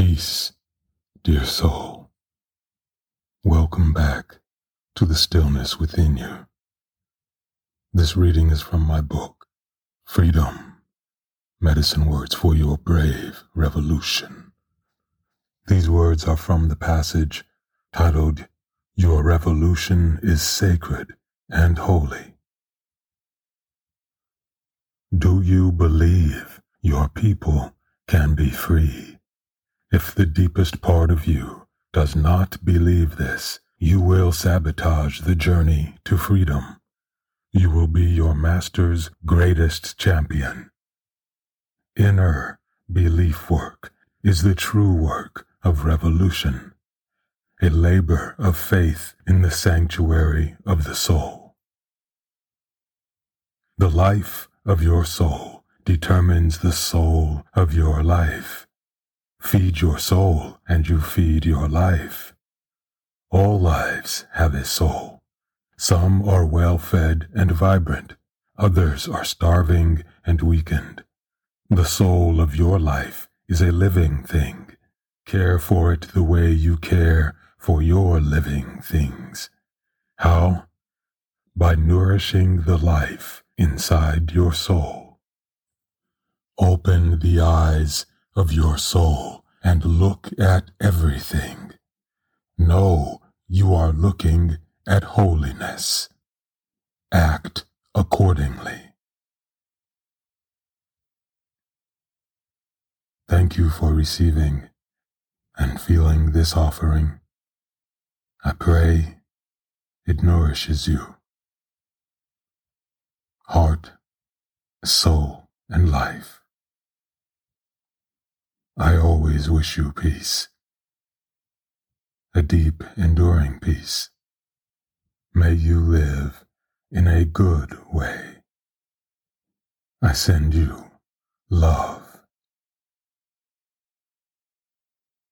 Peace, dear soul. Welcome back to the stillness within you. This reading is from my book, Freedom Medicine Words for Your Brave Revolution. These words are from the passage titled, Your Revolution is Sacred and Holy. Do you believe your people can be free? If the deepest part of you does not believe this, you will sabotage the journey to freedom. You will be your master's greatest champion. Inner belief work is the true work of revolution, a labor of faith in the sanctuary of the soul. The life of your soul determines the soul of your life. Feed your soul and you feed your life. All lives have a soul. Some are well fed and vibrant. Others are starving and weakened. The soul of your life is a living thing. Care for it the way you care for your living things. How? By nourishing the life inside your soul. Open the eyes of your soul and look at everything. Know you are looking at holiness. Act accordingly. Thank you for receiving and feeling this offering. I pray it nourishes you. Heart, soul, and life. I always wish you peace. A deep, enduring peace. May you live in a good way. I send you love.